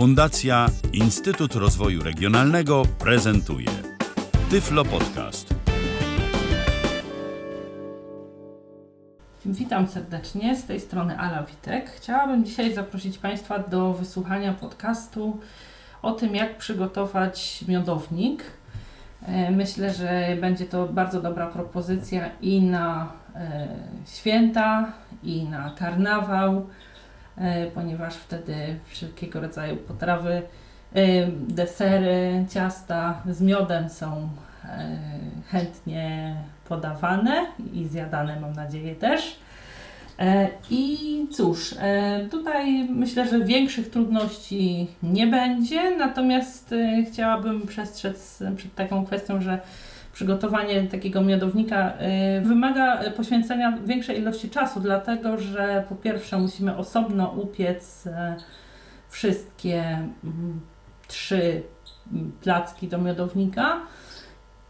Fundacja Instytut Rozwoju Regionalnego prezentuje Tyflo Podcast. Witam serdecznie, z tej strony Ala Witek. Chciałabym dzisiaj zaprosić Państwa do wysłuchania podcastu o tym, jak przygotować miodownik. E, Myślę, że będzie to bardzo dobra propozycja i na e, święta, i na karnawał, ponieważ wtedy wszelkiego rodzaju potrawy, e, desery, ciasta z miodem są e, chętnie podawane i zjadane, mam nadzieję, też. E, I cóż, e, tutaj myślę, że większych trudności nie będzie, natomiast e, chciałabym przestrzec przed taką kwestią, że przygotowanie takiego miodownika e, wymaga e, poświęcenia większej ilości czasu, dlatego że po pierwsze musimy osobno upiec e, wszystkie mm, trzy mm, placki do miodownika.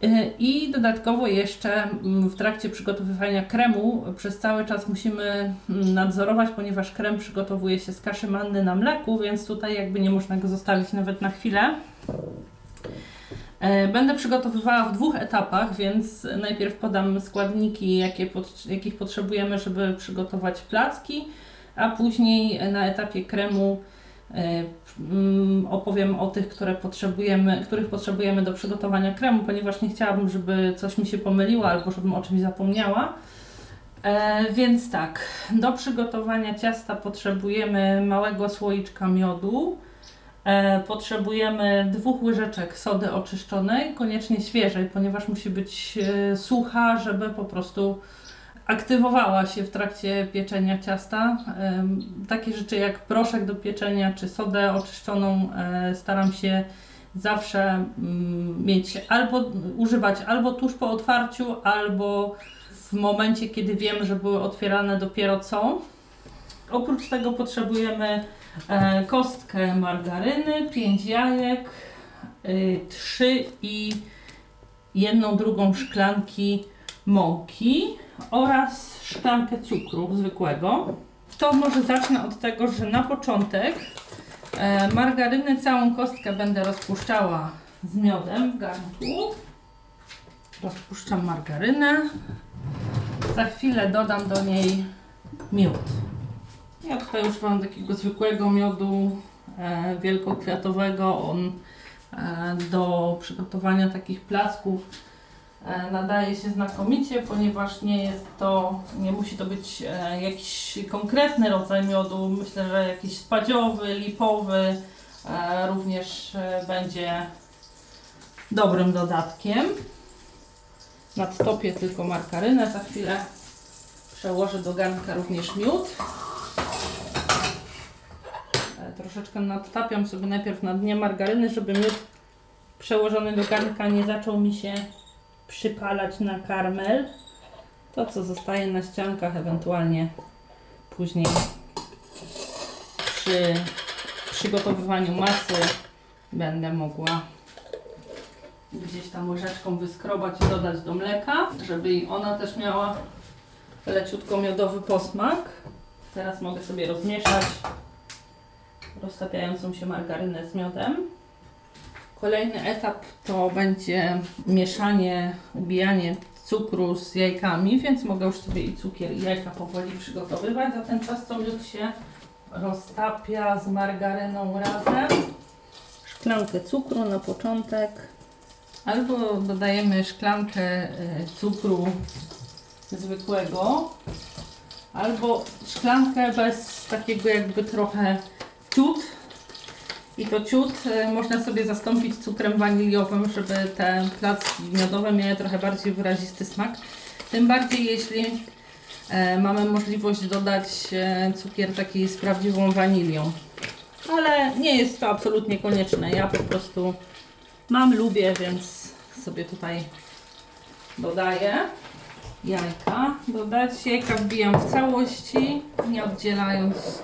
Y, I dodatkowo jeszcze mm, w trakcie przygotowywania kremu przez cały czas musimy nadzorować, ponieważ krem przygotowuje się z kaszy manny na mleku, więc tutaj jakby nie można go zostawić nawet na chwilę. E, Będę przygotowywała w dwóch etapach, więc najpierw podam składniki, jakie pot, jakich potrzebujemy, żeby przygotować placki, a później na etapie kremu e, mm, opowiem o tych, które potrzebujemy, których potrzebujemy do przygotowania kremu, ponieważ nie chciałabym, żeby coś mi się pomyliło albo żebym o czymś zapomniała. E, więc tak, do przygotowania ciasta potrzebujemy małego słoiczka miodu, potrzebujemy dwóch łyżeczek sody oczyszczonej, koniecznie świeżej, ponieważ musi być e, sucha, żeby po prostu aktywowała się w trakcie pieczenia ciasta. Em, Takie rzeczy jak proszek do pieczenia czy sodę oczyszczoną e, staram się zawsze mm, mieć albo używać albo tuż po otwarciu, albo w momencie, kiedy wiem, że były otwierane dopiero co. Oprócz tego potrzebujemy e, kostkę margaryny, 5 jajek, y, 3 i jedną drugą szklanki mąki oraz szklankę cukru zwykłego. To może zacznę od tego, że na początek e, margarynę całą kostkę będę rozpuszczała z miodem w garnku. Rozpuszczam margarynę. Za chwilę dodam do niej miód. Ja tutaj używam takiego zwykłego miodu e, wielkokwiatowego. On e, do przygotowania takich placków e, nadaje się znakomicie, ponieważ nie jest to, nie musi to być jakiś konkretny rodzaj miodu. Myślę, że jakiś spadziowy, lipowy również będzie dobrym dodatkiem. Nadtopię tylko margarynę, za chwilę przełożę do garnka również miód. Troszeczkę nadtapiam sobie najpierw na dnie margaryny, żeby miód przełożony do garnka nie zaczął mi się przypalać na karmel. To, co zostaje na ściankach, ewentualnie później przy przygotowywaniu masy będę mogła gdzieś tam łyżeczką wyskrobać i dodać do mleka, żeby i ona też miała leciutko miodowy posmak. Teraz mogę sobie rozmieszać roztapiającą się margarynę z miodem. Kolejny etap to będzie mieszanie, ubijanie cukru z jajkami, więc mogę już sobie i cukier i jajka powoli przygotowywać. Za ten czas co miód się roztapia z margaryną razem. Szklankę cukru na początek. Albo dodajemy szklankę e, cukru zwykłego, albo szklankę bez takiego jakby trochę ciut. I to ciut e, można sobie zastąpić cukrem waniliowym, żeby te placki miodowe miały trochę bardziej wyrazisty smak. Tym bardziej jeśli e, mamy możliwość dodać e, cukier taki z prawdziwą wanilią. Ale nie jest to absolutnie konieczne. Ja po prostu mam, lubię, więc sobie tutaj dodaję jajka. Dodać jajka wbijam w całości, nie oddzielając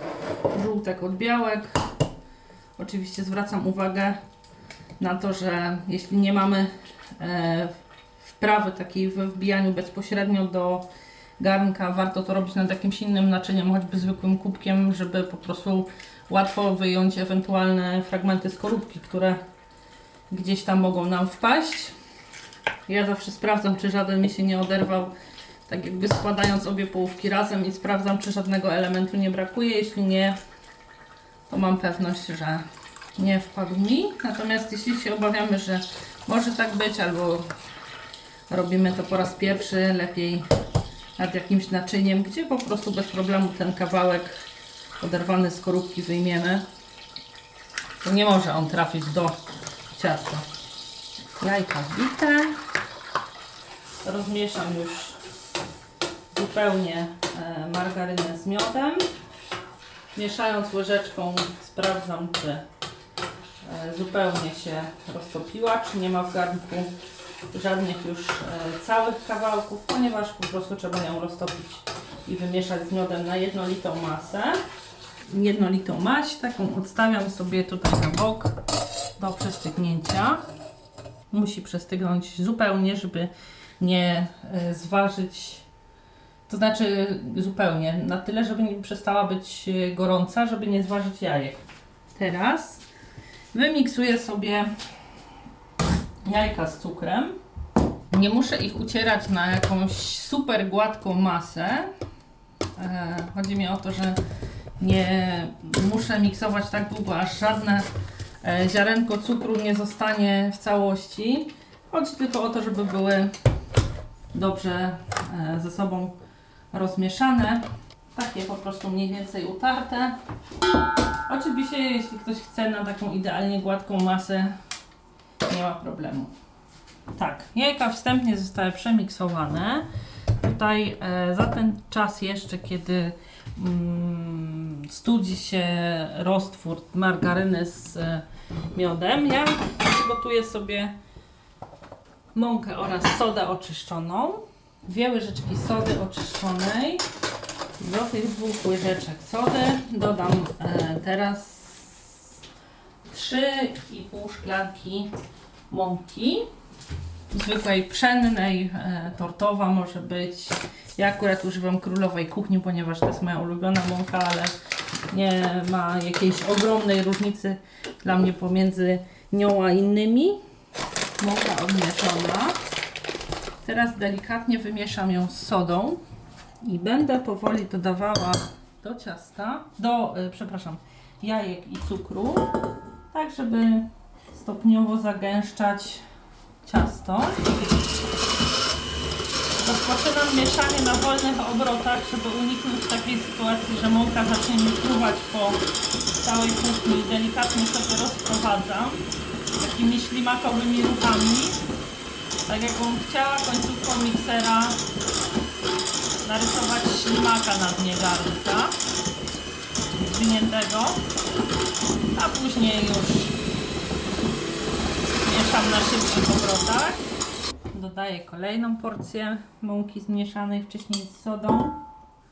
żółtek od białek. Oczywiście zwracam uwagę na to, że jeśli nie mamy e, wprawy takiej we wbijaniu bezpośrednio do garnka, warto to robić nad jakimś innym naczyniem, choćby zwykłym kubkiem, żeby po prostu łatwo wyjąć ewentualne fragmenty skorupki, które gdzieś tam mogą nam wpaść. Ja zawsze sprawdzam, czy żaden mi się nie oderwał, tak jakby składając obie połówki razem i sprawdzam, czy żadnego elementu nie brakuje. Jeśli nie, to mam pewność, że nie wpadł mi. Natomiast jeśli się obawiamy, że może tak być, albo robimy to po raz pierwszy, lepiej nad jakimś naczyniem, gdzie po prostu bez problemu ten kawałek oderwany z skorupki wyjmiemy, to nie może on trafić do ciasta. Jajka wbite. Rozmieszam już zupełnie e, margarynę z miodem. Mieszając łyżeczką sprawdzam, czy e, zupełnie się roztopiła, czy nie ma w garnku żadnych już e, całych kawałków, ponieważ po prostu trzeba ją roztopić i wymieszać z miodem na jednolitą masę. Jednolitą maść, taką odstawiam sobie tutaj na bok do przestygnięcia. Musi przestygnąć zupełnie, żeby nie e, zważyć, to znaczy zupełnie, na tyle, żeby nie przestała być e, gorąca, żeby nie zważyć jajek. Teraz wymiksuję sobie jajka z cukrem. Nie muszę ich ucierać na jakąś super gładką masę. E, chodzi mi o to, że nie muszę miksować tak długo, aż żadne ziarenko cukru nie zostanie w całości. Chodzi tylko o to, żeby były dobrze e, ze sobą rozmieszane. Takie po prostu mniej więcej utarte. Oczywiście, jeśli ktoś chce na taką idealnie gładką masę, nie ma problemu. Tak, jajka wstępnie zostały przemiksowane. Tutaj e, za ten czas jeszcze, kiedy mm, studzi się roztwór margaryny z e, miodem, ja przygotuję sobie mąkę oraz sodę oczyszczoną. Dwie łyżeczki sody oczyszczonej. Do tych dwóch łyżeczek sody dodam e, teraz 3,5 szklanki mąki. Zwykłej pszennej, e, tortowa może być. Ja akurat używam królowej kuchni, ponieważ to jest moja ulubiona mąka, ale nie ma jakiejś ogromnej różnicy dla mnie pomiędzy nią a innymi. Mąka odmieszana. Teraz delikatnie wymieszam ją z sodą i będę powoli dodawała do ciasta, do, e, przepraszam, jajek i cukru, tak żeby stopniowo zagęszczać ciasto. Rozpoczynam mieszanie na wolnych obrotach, żeby uniknąć takiej sytuacji, że mąka zacznie mi fruwać po całej kuchni delikatnie sobie rozprowadzam takimi ślimakowymi ruchami. Tak jakbym chciała końcówką miksera narysować ślimaka na dnie garnka zwiniętego, a później już mieszam na szybkich obrotach. Dodaję kolejną porcję mąki zmieszanej wcześniej z sodą.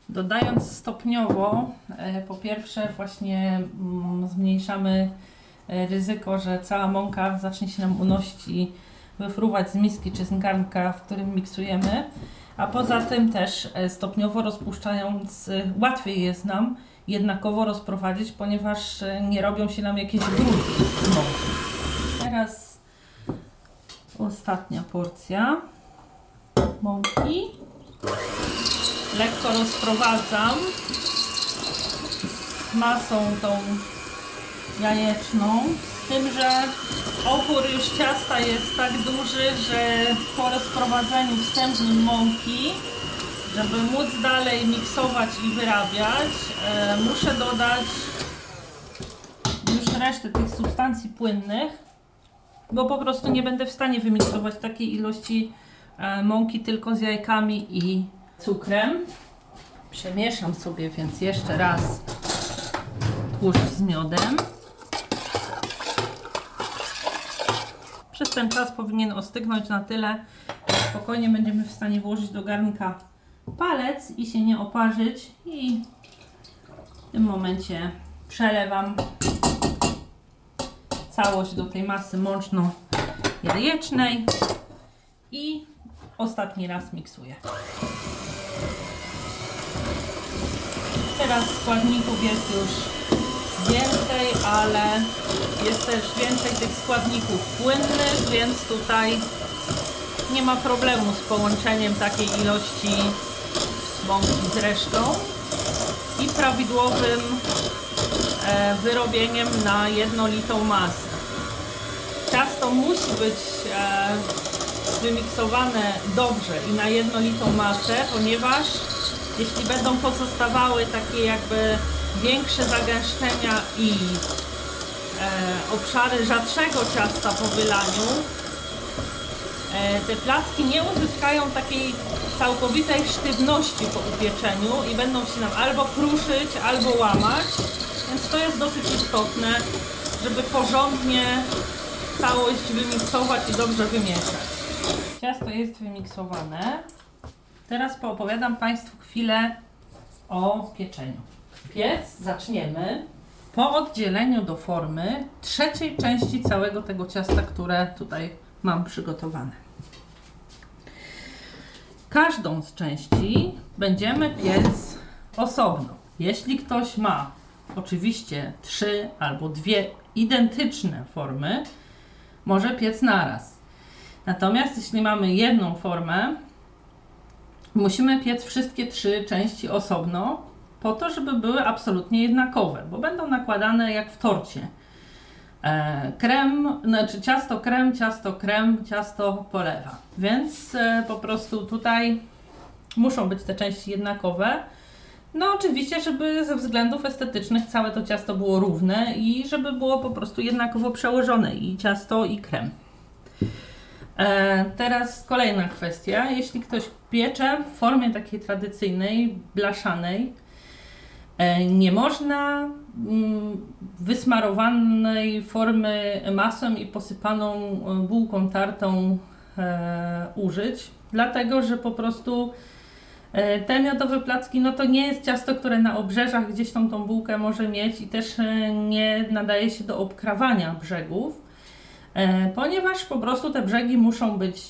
Dodając stopniowo, e, po pierwsze właśnie mm, zmniejszamy e, ryzyko, że cała mąka zacznie się nam unosić i wyfruwać z miski czy z garnka, w którym miksujemy. A poza tym też e, stopniowo rozpuszczając, łatwiej jest nam jednakowo rozprowadzić, ponieważ nie robią się nam jakieś grudki mąki. Teraz ostatnia porcja mąki. Lekko rozprowadzam masą tą jajeczną. Z tym, że opór już ciasta jest tak duży, że po rozprowadzeniu wstępnym mąki, żeby móc dalej miksować i wyrabiać, e, muszę dodać już resztę tych substancji płynnych bo po prostu nie będę w stanie wymiksować takiej ilości e, mąki tylko z jajkami i cukrem. Przemieszam sobie więc jeszcze raz tłuszcz z miodem. Przez ten czas powinien ostygnąć na tyle, że spokojnie będziemy w stanie włożyć do garnka palec i się nie oparzyć i w tym momencie przelewam całość do tej masy mączno-jajecznej i ostatni raz miksuję. Teraz składników jest już więcej, ale jest też więcej tych składników płynnych, więc tutaj nie ma problemu z połączeniem takiej ilości mąki z resztą i prawidłowym e, wyrobieniem na jednolitą masę. Ciasto musi być e, wymiksowane dobrze i na jednolitą masę, ponieważ jeśli będą pozostawały takie jakby większe zagęszczenia i e, obszary rzadszego ciasta po wylaniu, e, te placki nie uzyskają takiej całkowitej sztywności po upieczeniu i będą się nam albo kruszyć, albo łamać, więc to jest dosyć istotne, żeby porządnie całość wymiksować i dobrze wymieszać. Ciasto jest wymiksowane. Teraz poopowiadam Państwu chwilę o pieczeniu. Piec zaczniemy po oddzieleniu do formy trzeciej części całego tego ciasta, które tutaj mam przygotowane. Każdą z części będziemy piec osobno. Jeśli ktoś ma oczywiście trzy albo dwie identyczne formy, może piec naraz. Natomiast jeśli mamy jedną formę, musimy piec wszystkie trzy części osobno, po to, żeby były absolutnie jednakowe, bo będą nakładane jak w torcie. E, krem, znaczy ciasto krem, ciasto krem, ciasto polewa. Więc e, po prostu tutaj muszą być te części jednakowe. No oczywiście, żeby ze względów estetycznych całe to ciasto było równe i żeby było po prostu jednakowo przełożone i ciasto i krem. E, teraz kolejna kwestia. Jeśli ktoś piecze w formie takiej tradycyjnej, blaszanej, e, nie można mm, wysmarowanej formy masą i posypaną e, bułką tartą użyć, dlatego że po prostu te miodowe placki, no to nie jest ciasto, które na obrzeżach gdzieś tą, tą bułkę może mieć i też nie nadaje się do obkrawania brzegów. E, ponieważ po prostu te brzegi muszą być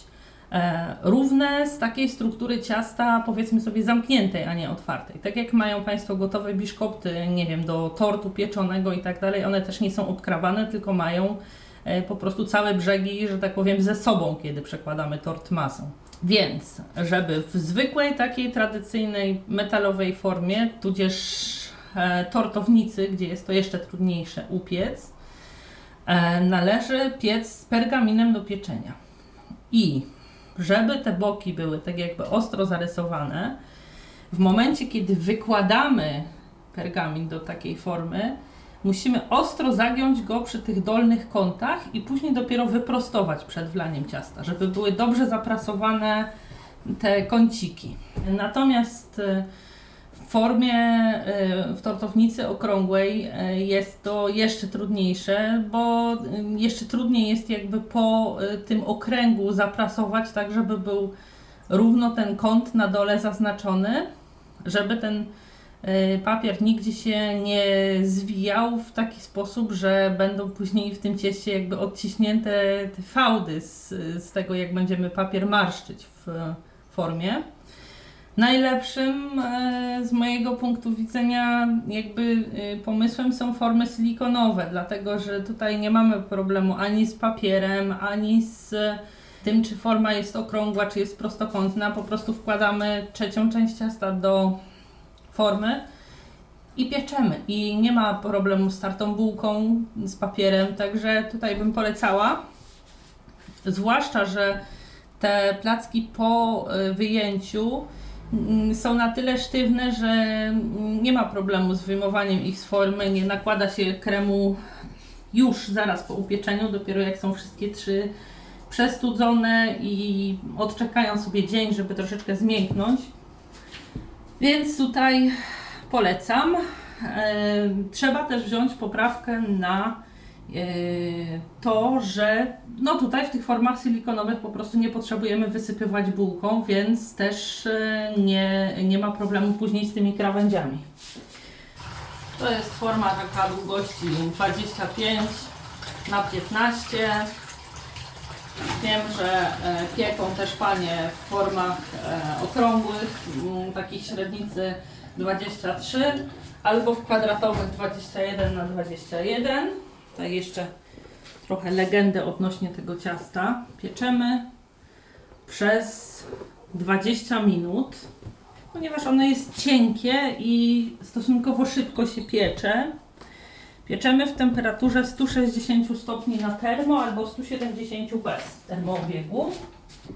e, równe z takiej struktury ciasta, powiedzmy sobie zamkniętej, a nie otwartej. Tak jak mają Państwo gotowe biszkopty, nie wiem, do tortu pieczonego i tak dalej, one też nie są obkrawane, tylko mają e, po prostu całe brzegi, że tak powiem, ze sobą, kiedy przekładamy tort masą. Więc, żeby w zwykłej, takiej tradycyjnej, metalowej formie, tudzież tortownicy, gdzie jest to jeszcze trudniejsze, upiec, należy piec z pergaminem do pieczenia. I żeby te boki były tak jakby ostro zarysowane, w momencie kiedy wykładamy pergamin do takiej formy, musimy ostro zagiąć go przy tych dolnych kątach i później dopiero wyprostować przed wlaniem ciasta, żeby były dobrze zaprasowane te kąciki. Natomiast e, formie e, w tortownicy okrągłej e, jest to jeszcze trudniejsze, bo e, jeszcze trudniej jest jakby po tym okręgu zaprasować tak, żeby był równo ten kąt na dole zaznaczony, żeby ten papier nigdzie się nie zwijał w taki sposób, że będą później w tym cieście jakby odciśnięte te fałdy z, z tego, jak będziemy papier marszczyć w formie. Najlepszym e, z mojego punktu widzenia jakby e, pomysłem są formy silikonowe, dlatego że tutaj nie mamy problemu ani z papierem, ani z tym, czy forma jest okrągła, czy jest prostokątna. Po prostu wkładamy trzecią część ciasta do formy i pieczemy. I nie ma problemu z tartą bułką, z papierem, także tutaj bym polecała. Zwłaszcza, że te placki po e, wyjęciu są na tyle sztywne, że mm, nie ma problemu z wyjmowaniem ich z formy, nie nakłada się kremu już zaraz po upieczeniu, dopiero jak są wszystkie trzy przestudzone i odczekają sobie dzień, żeby troszeczkę zmięknąć. Więc tutaj polecam. E, trzeba też wziąć poprawkę na to, że no tutaj w tych formach silikonowych po prostu nie potrzebujemy wysypywać bułką, więc też e, nie, nie ma problemu później z tymi krawędziami. To jest forma taka długości 25 na 15. Wiem, że e, pieką też panie w formach okrągłych, takich średnicy 23 albo w kwadratowych 21 na 21. Tutaj jeszcze trochę legendę odnośnie tego ciasta. Pieczemy przez 20 minut, ponieważ ono jest cienkie i stosunkowo szybko się piecze. Pieczemy w temperaturze 160 stopni na termo albo 170 bez termoobiegu.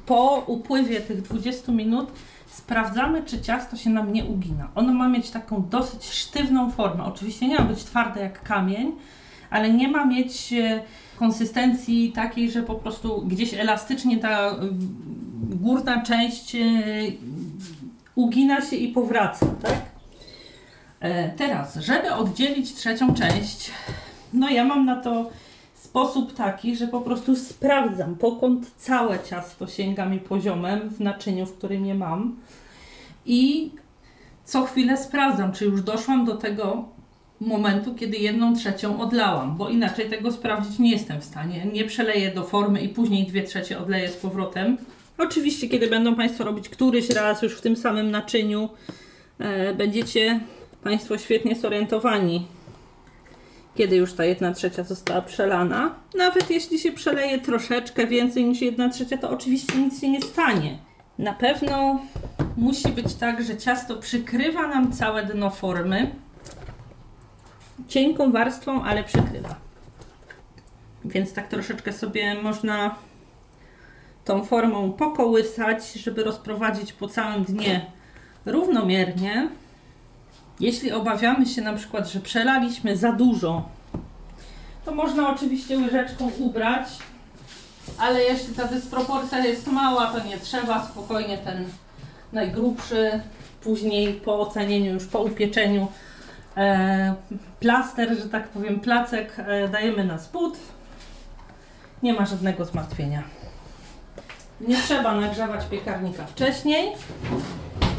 Po upływie tych 20 minut sprawdzamy, czy ciasto się nam nie ugina. Ono ma mieć taką dosyć sztywną formę. Oczywiście nie ma być twarde jak kamień, ale nie ma mieć e, konsystencji takiej, że po prostu gdzieś elastycznie ta górna część e, ugina się i powraca, tak? E, teraz, żeby oddzielić trzecią część, no ja mam na to sposób taki, że po prostu sprawdzam, pokąd całe ciasto sięga mi poziomem w naczyniu, w którym je mam i co chwilę sprawdzam, czy już doszłam do tego momentu, kiedy jedną trzecią odlałam, bo inaczej tego sprawdzić nie jestem w stanie. Nie przeleję do formy i później dwie trzecie odleję z powrotem. Oczywiście, kiedy będą Państwo robić któryś raz już w tym samym naczyniu, e, będziecie Państwo świetnie zorientowani, kiedy już ta jedna trzecia została przelana. Nawet jeśli się przeleje troszeczkę więcej niż jedna trzecia, to oczywiście nic się nie stanie. Na pewno musi być tak, że ciasto przykrywa nam całe dno formy. Cienką warstwą, ale przykrywa. Więc tak troszeczkę sobie można tą formą pokołysać, żeby rozprowadzić po całym dnie równomiernie. Jeśli obawiamy się na przykład, że przelaliśmy za dużo, to można oczywiście łyżeczką ubrać, ale jeśli ta dysproporcja jest mała, to nie trzeba, spokojnie ten najgrubszy, później po ocenieniu, już po upieczeniu plaster, że tak powiem, placek e, dajemy na spód. Nie ma żadnego zmartwienia. Nie trzeba nagrzewać piekarnika wcześniej.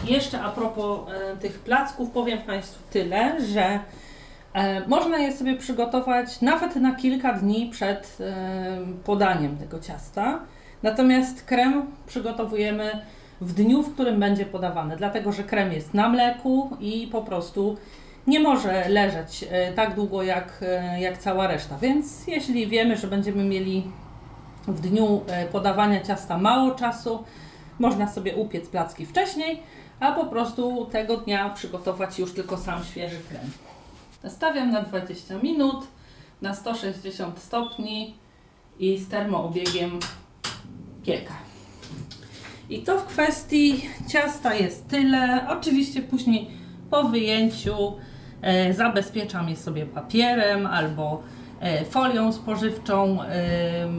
Jeszcze a propos e, tych placków powiem Państwu tyle, że e, można je sobie przygotować nawet na kilka dni przed e, podaniem tego ciasta. Natomiast krem przygotowujemy w dniu, w którym będzie podawany, dlatego że krem jest na mleku i po prostu nie może leżeć e, tak długo jak, e, jak cała reszta. Więc jeśli wiemy, że będziemy mieli w dniu e, podawania ciasta mało czasu, można sobie upiec placki wcześniej, a po prostu tego dnia przygotować już tylko sam świeży krem. Nastawiam na 20 minut na 160 stopni i z termoobiegiem piekę. I to w kwestii ciasta jest tyle. Oczywiście później po wyjęciu zabezpieczam je sobie papierem albo e, folią spożywczą, e,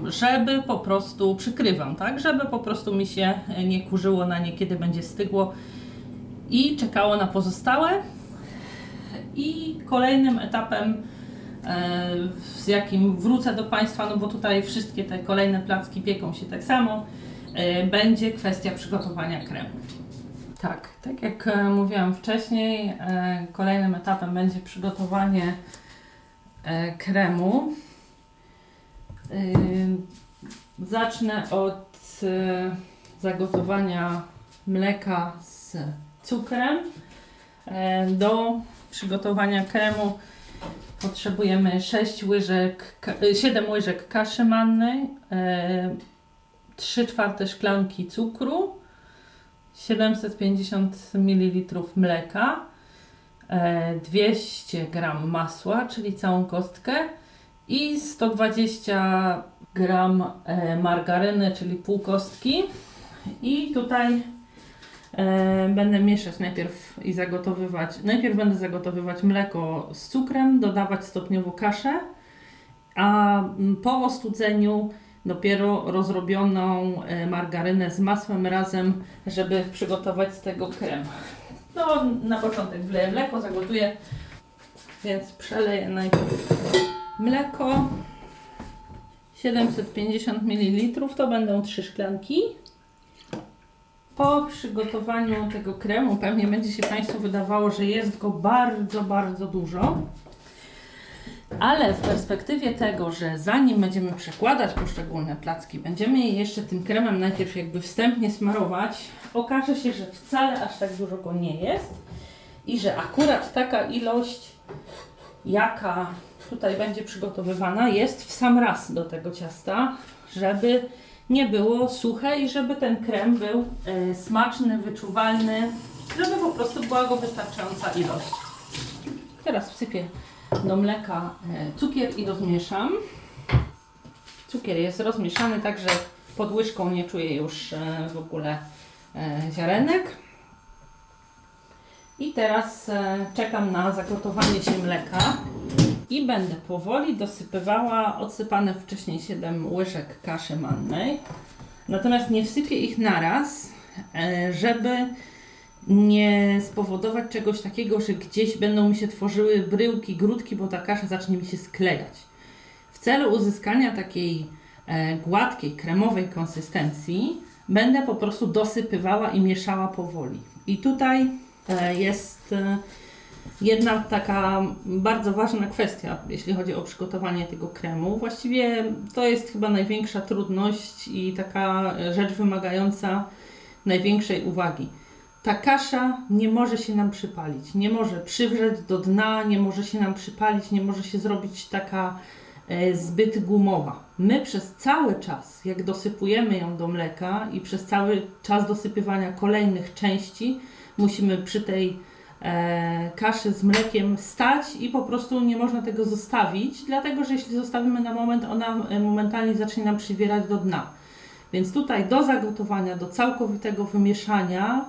żeby po prostu przykrywam, tak? Żeby po prostu mi się nie kurzyło na nie, kiedy będzie stygło i czekało na pozostałe. I kolejnym etapem, e, z jakim wrócę do Państwa, no bo tutaj wszystkie te kolejne placki pieką się tak samo, e, będzie kwestia przygotowania kremu. Tak, tak jak e, mówiłam wcześniej, kolejnym etapem będzie przygotowanie kremu. Zacznę od zagotowania mleka z cukrem. Do przygotowania kremu potrzebujemy 6 łyżek, 7 łyżek kaszy mannej, 3 czwarte szklanki cukru, 750 ml mleka, 200 g masła, czyli całą kostkę i 120 g margaryny, czyli pół kostki. I tutaj E, będę mieszać najpierw i zagotowywać. Najpierw będę zagotowywać mleko z cukrem, dodawać stopniowo kaszę, a po ostudzeniu dopiero rozrobioną e, margarynę z masłem razem, żeby przygotować z tego krem. No, na początek wleję mleko, zagotuję, więc przeleję najpierw mleko. 750 ml to będą 3 szklanki. Po przygotowaniu tego kremu pewnie będzie się Państwu wydawało, że jest go bardzo, bardzo dużo. Ale w perspektywie tego, że zanim będziemy przekładać poszczególne placki, będziemy je jeszcze tym kremem najpierw jakby wstępnie smarować, okaże się, że wcale aż tak dużo go nie jest. i że akurat taka ilość, jaka tutaj będzie przygotowywana, jest w sam raz do tego ciasta, żeby nie było suche i żeby ten krem był e, smaczny, wyczuwalny, żeby po prostu była go wystarczająca ilość. Teraz wsypię do mleka e, cukier i rozmieszam. Cukier jest rozmieszany tak, że pod łyżką nie czuję już e, w ogóle e, ziarenek. I teraz czekam na zagotowanie się mleka i będę powoli dosypywała odsypane wcześniej 7 łyżek kaszy mannej. Natomiast nie wsypię ich naraz, żeby nie spowodować czegoś takiego, że gdzieś będą mi się tworzyły bryłki, grudki, bo ta kasza zacznie mi się sklejać. W celu uzyskania takiej e, gładkiej, kremowej konsystencji będę po prostu dosypywała i mieszała powoli. I tutaj e, jest e, jedna taka bardzo ważna kwestia, jeśli chodzi o przygotowanie tego kremu. Właściwie to jest chyba największa trudność i taka rzecz wymagająca największej uwagi. Ta kasza nie może się nam przypalić, nie może przywrzeć do dna, nie może się nam przypalić, nie może się zrobić taka e, zbyt gumowa. My przez cały czas, jak dosypujemy ją do mleka i przez cały czas dosypywania kolejnych części, musimy przy tej e, kaszy z mlekiem stać i po prostu nie można tego zostawić, dlatego że jeśli zostawimy na moment, ona e, momentalnie zacznie nam przywierać do dna. Więc tutaj do zagotowania, do całkowitego wymieszania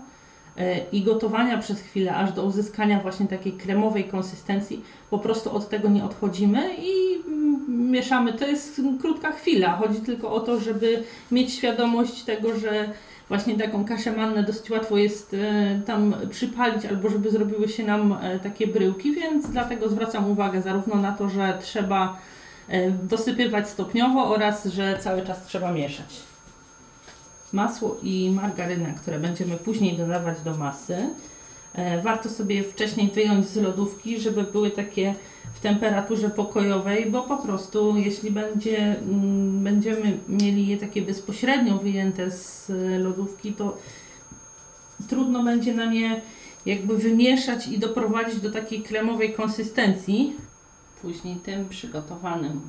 i gotowania przez chwilę, aż do uzyskania właśnie takiej kremowej konsystencji, po prostu od tego nie odchodzimy i mm, mieszamy. To jest krótka chwila. Chodzi tylko o to, żeby mieć świadomość tego, że właśnie taką kaszę mannę dosyć łatwo jest e, tam przypalić, albo żeby zrobiły się nam e, takie bryłki, więc dlatego zwracam uwagę zarówno na to, że trzeba e, dosypywać stopniowo oraz, że cały czas trzeba mieszać. Masło i margarynę, które będziemy później dodawać do masy, e, warto sobie wcześniej wyjąć z lodówki, żeby były takie w temperaturze pokojowej, bo po prostu jeśli będzie, mm, będziemy mieli je takie bezpośrednio wyjęte z e, lodówki, to trudno będzie nam je jakby wymieszać i doprowadzić do takiej kremowej konsystencji. Później tym przygotowanym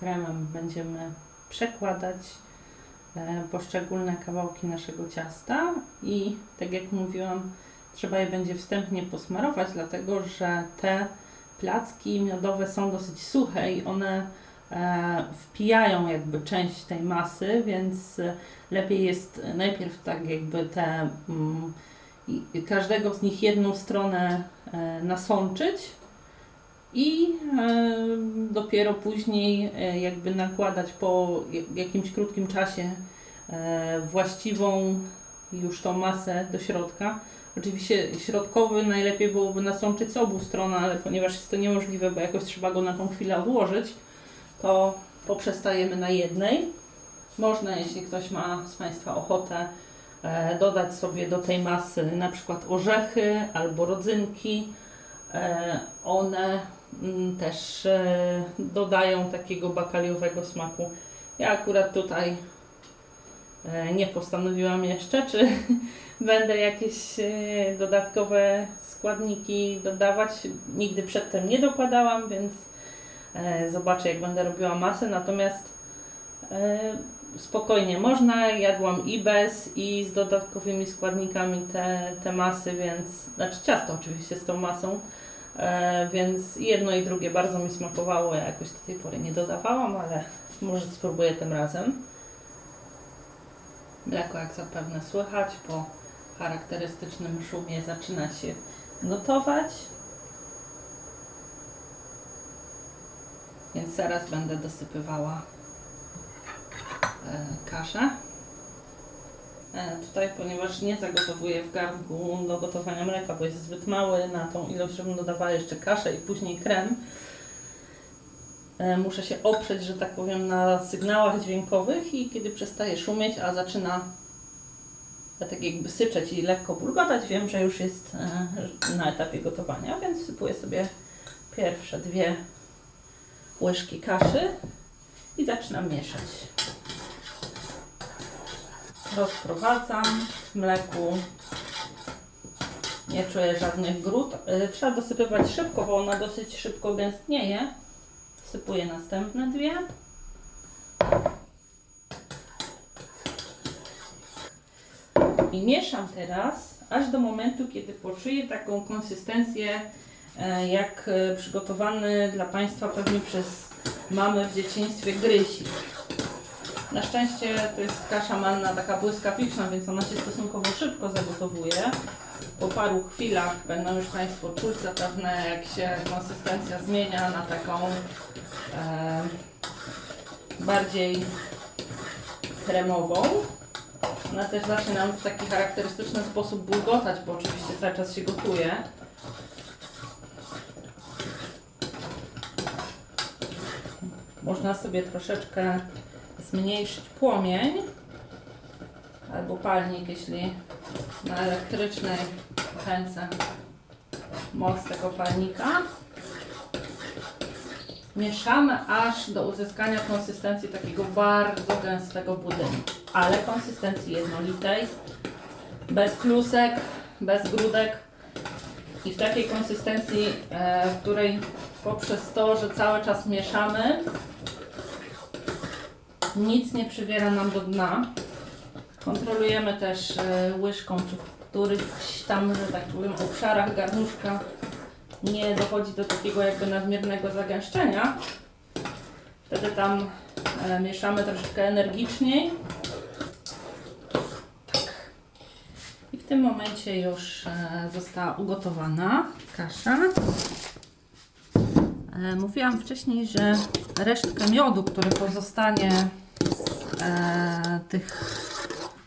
kremem będziemy przekładać poszczególne kawałki naszego ciasta i tak jak mówiłam, trzeba je będzie wstępnie posmarować, dlatego że te placki miodowe są dosyć suche i one e, wpijają jakby część tej masy, więc e, lepiej jest najpierw tak jakby te mm, każdego z nich jedną stronę e, nasączyć i dopiero później e, jakby nakładać po ja- jakimś krótkim czasie e, właściwą już tą masę do środka. Oczywiście środkowy najlepiej byłoby nasączyć z obu stron, ale ponieważ jest to niemożliwe, bo jakoś trzeba go na tą chwilę odłożyć, to poprzestajemy na jednej. Można, jeśli ktoś ma z Państwa ochotę, e, dodać sobie do tej masy na przykład orzechy albo rodzynki. E, one mm, też e, dodają takiego bakaliowego smaku. Ja akurat tutaj e, nie postanowiłam jeszcze, czy będę jakieś dodatkowe składniki dodawać. Nigdy przedtem nie dokładałam, więc zobaczę jak będę robiła masę. Natomiast spokojnie można, jadłam i bez, i z dodatkowymi składnikami te, te masy, więc, znaczy ciasto oczywiście z tą masą, więc jedno i drugie bardzo mi smakowało, ja jakoś do tej pory nie dodawałam, ale może spróbuję tym razem. Mleko jak zapewne słychać, po charakterystycznym szumie zaczyna się gotować. Więc zaraz będę dosypywała e, kaszę. E, tutaj, ponieważ nie zagotowuję w garnku do gotowania mleka, bo jest zbyt mały na tą ilość, żebym dodawała jeszcze kaszę i później krem, e, muszę się oprzeć, że tak powiem, na sygnałach dźwiękowych i kiedy przestaje szumieć, a zaczyna tak jakby syczeć i lekko bulgotać, wiem, że już jest e, na etapie gotowania, więc sypuję sobie pierwsze dwie łyżki kaszy i zaczynam mieszać. Rozprowadzam w mleku Nie czuję żadnych grud. Y, Trzeba dosypywać szybko, bo ona dosyć szybko gęstnieje. Sypuję następne dwie. I mieszam teraz, aż do momentu, kiedy poczuję taką konsystencję, e, jak e, przygotowany dla Państwa pewnie przez mamy w dzieciństwie gryzik. Na szczęście to jest kasza manna taka błyskawiczna, więc ona się stosunkowo szybko zagotowuje. Po paru chwilach będą już Państwo czuć zapewne, jak się konsystencja zmienia na taką e, bardziej kremową. Ona też zacznie nam w taki charakterystyczny sposób bulgotać, bo oczywiście cały czas się gotuje. Można sobie troszeczkę zmniejszyć płomień albo palnik, jeśli na elektrycznej kręcę moc tego palnika. Mieszamy aż do uzyskania konsystencji takiego bardzo gęstego budynku, ale konsystencji jednolitej, bez klusek, bez grudek i w takiej konsystencji, e, w której poprzez to, że cały czas mieszamy, nic nie przywiera nam do dna. Kontrolujemy też e, łyżką, czy w którychś tam, że tak powiem, obszarach garnuszka nie dochodzi do takiego jakby nadmiernego zagęszczenia. Wtedy tam e, mieszamy troszeczkę energiczniej. Tak. I w tym momencie już e, została ugotowana kasza. Mówiłam wcześniej, że resztkę miodu, który pozostanie e, tych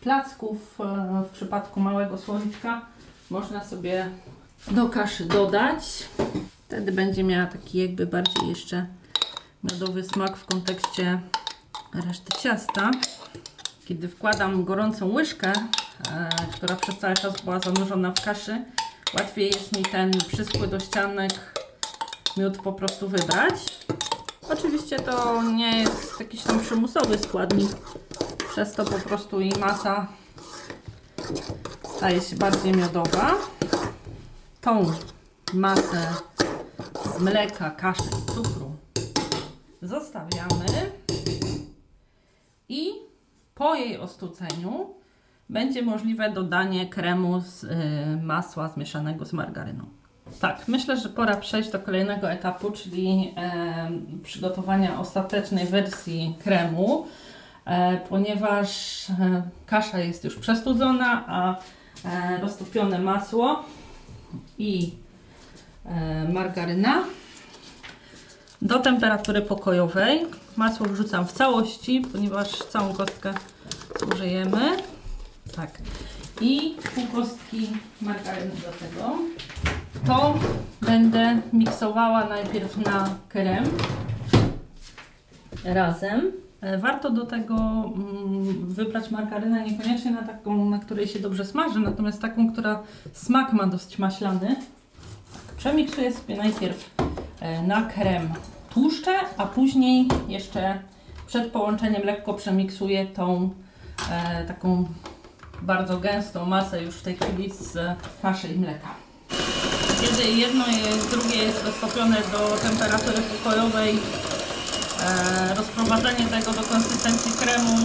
placków e, w przypadku małego słoiczka, można sobie do kaszy dodać. Wtedy będzie miała taki jakby bardziej jeszcze miodowy smak w kontekście reszty ciasta. Kiedy wkładam gorącą łyżkę, e, która przez cały czas była zanurzona w kaszy, łatwiej jest mi ten przyschły do ścianek miód po prostu wybrać. Oczywiście to nie jest jakiś tam przymusowy składnik, przez to po prostu i masa staje się bardziej miodowa. Tą masę z mleka, kaszy cukru zostawiamy i po jej ostudzeniu będzie możliwe dodanie kremu z y, masła zmieszanego z margaryną. Tak, myślę, że pora przejść do kolejnego etapu, czyli e, przygotowania ostatecznej wersji kremu, e, ponieważ e, kasza jest już przestudzona, a e, roztopione masło i e, margaryna do temperatury pokojowej. Masło wrzucam w całości, ponieważ całą kostkę zużyjemy. Tak. I pół kostki margaryny do tego. To będę miksowała najpierw na krem razem. E, Warto do tego mm, wybrać margarynę niekoniecznie na taką, na której się dobrze smaży, natomiast taką, która smak ma dosyć maślany. Przemiksuję sobie najpierw e, na krem tłuszcze, a później jeszcze przed połączeniem lekko przemiksuję tą e, taką bardzo gęstą masę już w tej chwili z kaszy i mleka. Kiedy jedno jest, drugie jest roztopione do temperatury pokojowej, e, rozprowadzenie tego do konsystencji kremu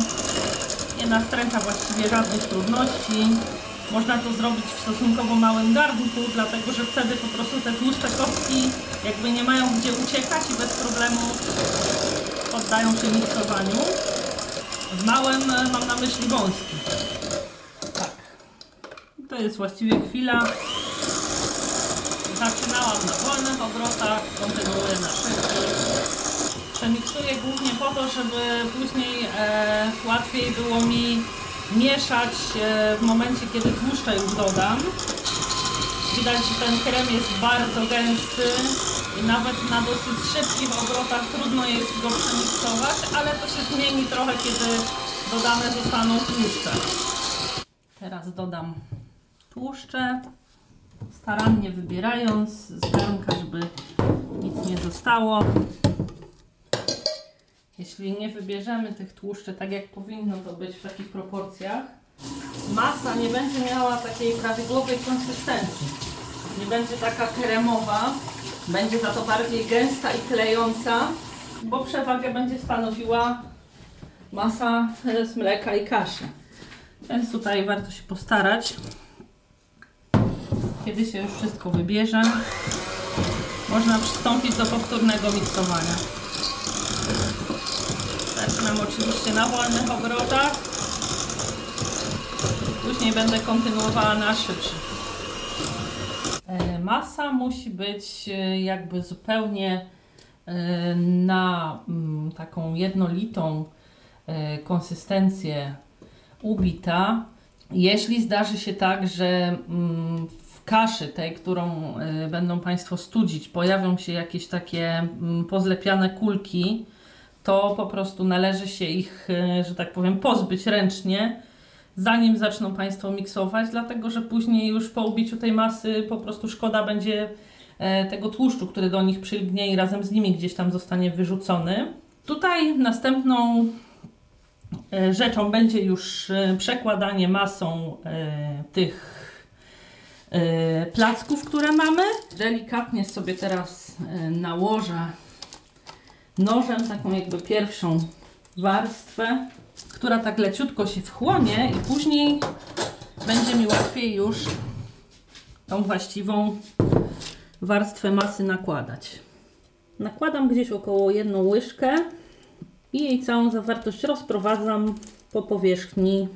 nie nastręcza właściwie żadnych trudności. Można to zrobić w stosunkowo małym garnku, dlatego że wtedy po prostu te tłuste kostki jakby nie mają gdzie uciekać i bez problemu poddają się miksowaniu. W małym e, mam na myśli wąski. Tak. To jest właściwie chwila. Zaczynałam na wolnych obrotach, kontynuuję na szybkich. Przemiksuję głównie po to, żeby później e, łatwiej było mi mieszać e, w momencie, kiedy tłuszcze już dodam. Widać, że ten krem jest bardzo gęsty i nawet na dosyć szybkich obrotach trudno jest go przemiksować, ale to się zmieni trochę, kiedy dodane zostaną tłuszcze. Teraz dodam tłuszcze, starannie wybierając z garnka, żeby nic nie zostało. Jeśli nie wybierzemy tych tłuszczy tak jak powinno to być w takich proporcjach, masa nie będzie miała takiej prawidłowej konsystencji. Nie będzie taka kremowa, będzie za to bardziej gęsta i klejąca, bo przewagę będzie stanowiła masa z mleka i kaszy. Więc tutaj warto się postarać. Kiedy się już wszystko wybierze, można przystąpić do powtórnego miksowania. Zaczynam oczywiście na wolnych obrotach. Później będę kontynuowała na szybszych. E, Masa musi być e, jakby zupełnie e, na mm, taką jednolitą konsystencję ubita. Jeśli zdarzy się tak, że mm, kaszy tej, którą e, będą Państwo studzić, pojawią się jakieś takie mm, pozlepiane kulki, to po prostu należy się ich, e, że tak powiem, pozbyć ręcznie, zanim zaczną Państwo miksować, dlatego że później już po ubiciu tej masy po prostu szkoda będzie e, tego tłuszczu, który do nich przylgnie i razem z nimi gdzieś tam zostanie wyrzucony. Tutaj następną e, rzeczą będzie już e, przekładanie masą tych placków, które mamy. Delikatnie sobie teraz e, nałożę nożem taką jakby pierwszą warstwę, która tak leciutko się wchłonie i później będzie mi łatwiej już tą właściwą warstwę masy nakładać. Nakładam gdzieś około jedną łyżkę i jej całą zawartość rozprowadzam po powierzchni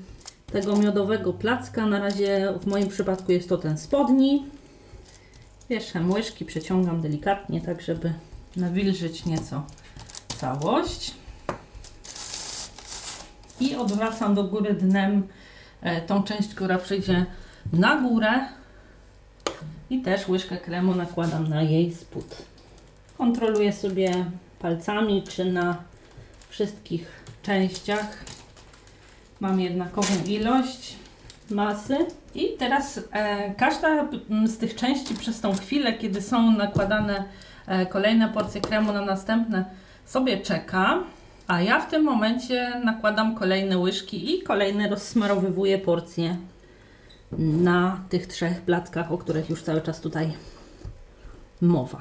tego miodowego placka. Na razie w moim przypadku jest to ten spodni. Wierzchem łyżki przeciągam delikatnie, tak żeby nawilżyć nieco całość. I odwracam do góry dnem e, tą część, która przyjdzie na górę. I też łyżkę kremu nakładam na jej spód. Kontroluję sobie palcami, czy na wszystkich częściach mam jednakową ilość masy. I teraz e, każda z tych części przez tą chwilę, kiedy są nakładane e, kolejne porcje kremu na następne, sobie czeka. A ja w tym momencie nakładam kolejne łyżki i kolejne rozsmarowywuję porcje na tych trzech plackach, o których już cały czas tutaj mowa.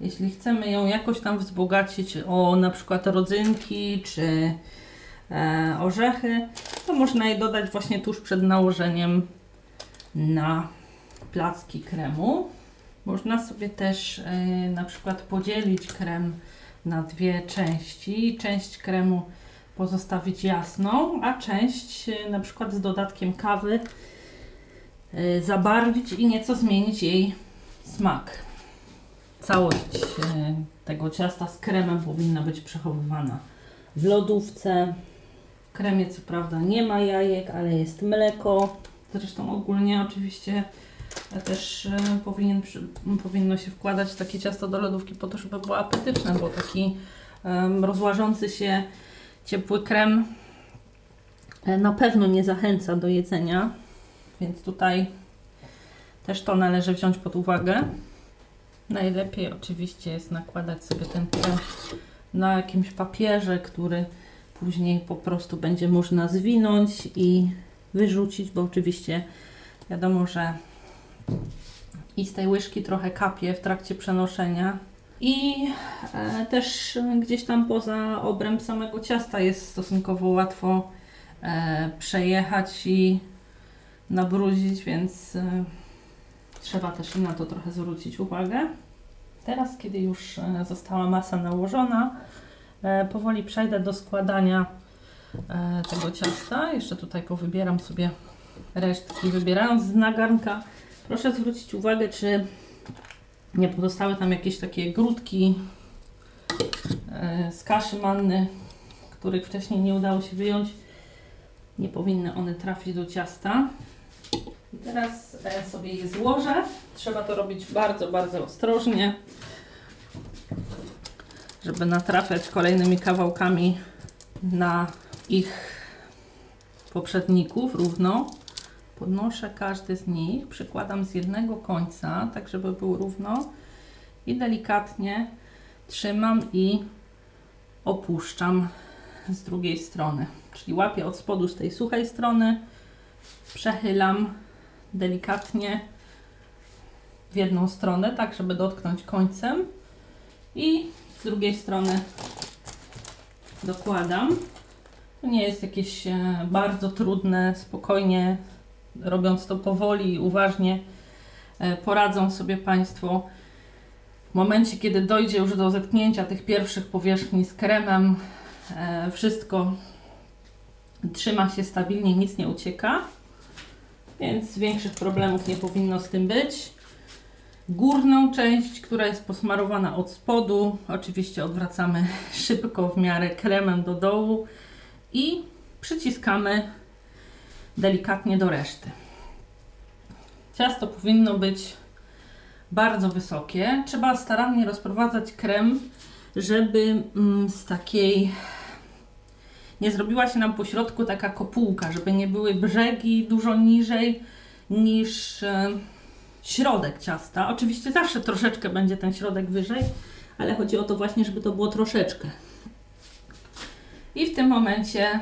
Jeśli chcemy ją jakoś tam wzbogacić o na przykład rodzynki czy orzechy, to można je dodać właśnie tuż przed nałożeniem na placki kremu. Można sobie też e, na przykład podzielić krem na dwie części. Część kremu pozostawić jasną, a część e, na przykład z dodatkiem kawy e, zabarwić i nieco zmienić jej smak. Całość e, tego ciasta z kremem powinna być przechowywana w lodówce. Kremie co prawda nie ma jajek, ale jest mleko. Zresztą ogólnie oczywiście też e, powinien, powinno się wkładać takie ciasto do lodówki po to, żeby było apetyczne, bo taki em, rozłażący się ciepły krem e, na pewno nie zachęca do jedzenia, więc tutaj też to należy wziąć pod uwagę. Najlepiej oczywiście jest nakładać sobie ten krem na jakimś papierze, który później po prostu będzie można zwinąć i wyrzucić, bo oczywiście wiadomo, że i z tej łyżki trochę kapie w trakcie przenoszenia. I e, też gdzieś tam poza obręb samego ciasta jest stosunkowo łatwo e, przejechać i nabrudzić, więc e, trzeba też na to trochę zwrócić uwagę. Teraz, kiedy już została masa nałożona, powoli przejdę do składania e, tego ciasta. Jeszcze tutaj powybieram sobie resztki. Wybierając z nagarnka, proszę zwrócić uwagę, czy nie pozostały tam jakieś takie grudki e, z kaszy manny, których wcześniej nie udało się wyjąć. Nie powinny one trafić do ciasta. I teraz e, sobie je złożę. Trzeba to robić bardzo, bardzo ostrożnie, żeby natrafiać kolejnymi kawałkami na ich poprzedników równo. Podnoszę każdy z nich, przykładam z jednego końca, tak żeby był równo i delikatnie trzymam i opuszczam z drugiej strony. Czyli łapię od spodu z tej suchej strony, przechylam delikatnie w jedną stronę, tak żeby dotknąć końcem i z drugiej strony dokładam. To nie jest jakieś e, bardzo trudne, spokojnie robiąc to powoli i uważnie e, poradzą sobie Państwo. W momencie, kiedy dojdzie już do zetknięcia tych pierwszych powierzchni z kremem, e, wszystko trzyma się stabilnie, nic nie ucieka, więc większych problemów nie powinno z tym być. Górną część, która jest posmarowana od spodu, oczywiście odwracamy szybko w miarę kremem do dołu i przyciskamy delikatnie do reszty. Ciasto powinno być bardzo wysokie. Trzeba starannie rozprowadzać krem, żeby mm, z takiej nie zrobiła się nam po środku taka kopułka, żeby nie były brzegi dużo niżej niż e, środek ciasta. Oczywiście zawsze troszeczkę będzie ten środek wyżej, ale chodzi o to właśnie, żeby to było troszeczkę. I w tym momencie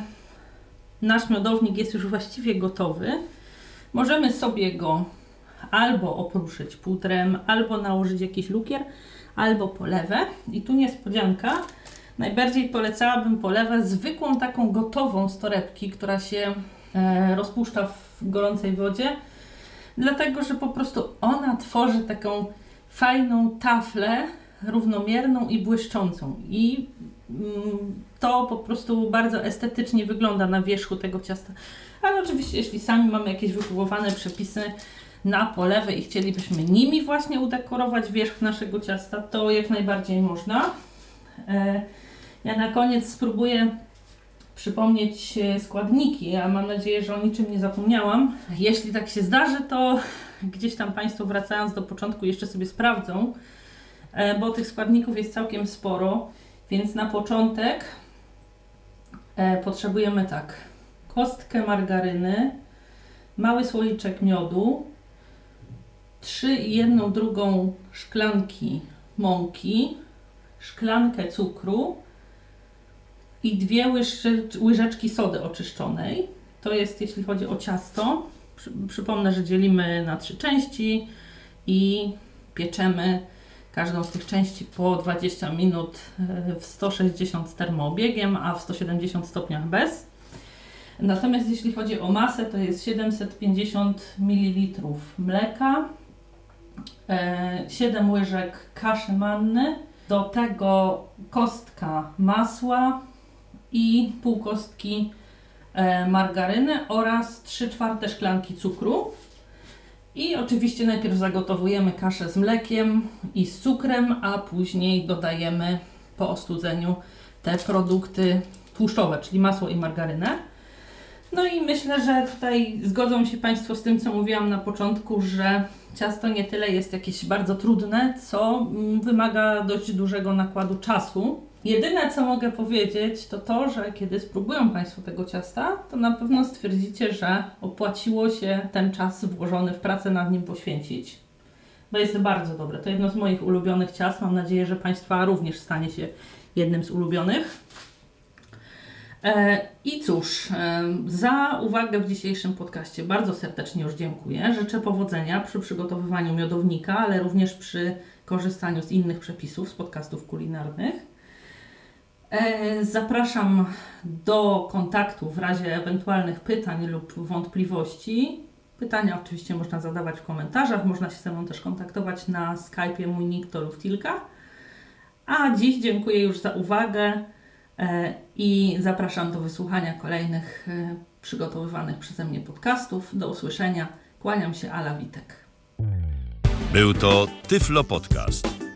nasz miodownik jest już właściwie gotowy. Możemy sobie go albo opruszyć putrem, albo nałożyć jakiś lukier, albo polewę. I tu niespodzianka. Najbardziej polecałabym polewę zwykłą taką gotową z torebki, która się e, rozpuszcza w gorącej wodzie, dlatego że po prostu ona tworzy taką fajną taflę równomierną i błyszczącą. I mm, to po prostu bardzo estetycznie wygląda na wierzchu tego ciasta. Ale oczywiście, jeśli sami mamy jakieś wypróbowane przepisy na polewę i chcielibyśmy nimi właśnie udekorować wierzch naszego ciasta, to jak najbardziej można. E, ja na koniec spróbuję przypomnieć e, składniki, a mam nadzieję, że o niczym nie zapomniałam. Jeśli tak się zdarzy, to gdzieś tam Państwo wracając do początku jeszcze sobie sprawdzą, e, bo tych składników jest całkiem sporo, więc na początek potrzebujemy tak, kostkę margaryny, mały słoiczek miodu, 3 i jedną drugą szklanki mąki, szklankę cukru i dwie łyżeczki sody oczyszczonej. To jest jeśli chodzi o ciasto. Przypomnę, że dzielimy na trzy części i pieczemy każdą z tych części po 20 minut e, w 160 z termoobiegiem, a w 170 stopniach bez. Natomiast jeśli chodzi o masę, to jest 750 ml mleka, 7 e, łyżek kaszy manny, do tego kostka masła i pół kostki e, margaryny oraz 3 czwarte szklanki cukru. I oczywiście najpierw zagotowujemy kaszę z mlekiem i z cukrem, a później dodajemy po ostudzeniu te produkty tłuszczowe, czyli masło i margarynę. No i myślę, że tutaj zgodzą się Państwo z tym, co mówiłam na początku, że ciasto nie tyle jest jakieś bardzo trudne, co mm, wymaga dość dużego nakładu czasu. Jedyne, co mogę powiedzieć, to to, że kiedy spróbują Państwo tego ciasta, to na pewno stwierdzicie, że opłaciło się ten czas włożony w pracę nad nim poświęcić. Bo jest bardzo dobre. To jedno z moich ulubionych ciast. Mam nadzieję, że Państwa również stanie się jednym z ulubionych. E, I cóż, e, za uwagę w dzisiejszym podcaście bardzo serdecznie już dziękuję. Życzę powodzenia przy przygotowywaniu miodownika, ale również przy korzystaniu z innych przepisów z podcastów kulinarnych. E, zapraszam do kontaktu w razie ewentualnych pytań lub wątpliwości. Pytania oczywiście można zadawać w komentarzach, można się ze mną też kontaktować na Skype'ie mój nick to Luftilka. A dziś dziękuję już za uwagę. E, i zapraszam do wysłuchania kolejnych e, przygotowywanych przeze mnie podcastów. Do usłyszenia. Kłaniam się, Ala Witek. Był to Tyflo Podcast.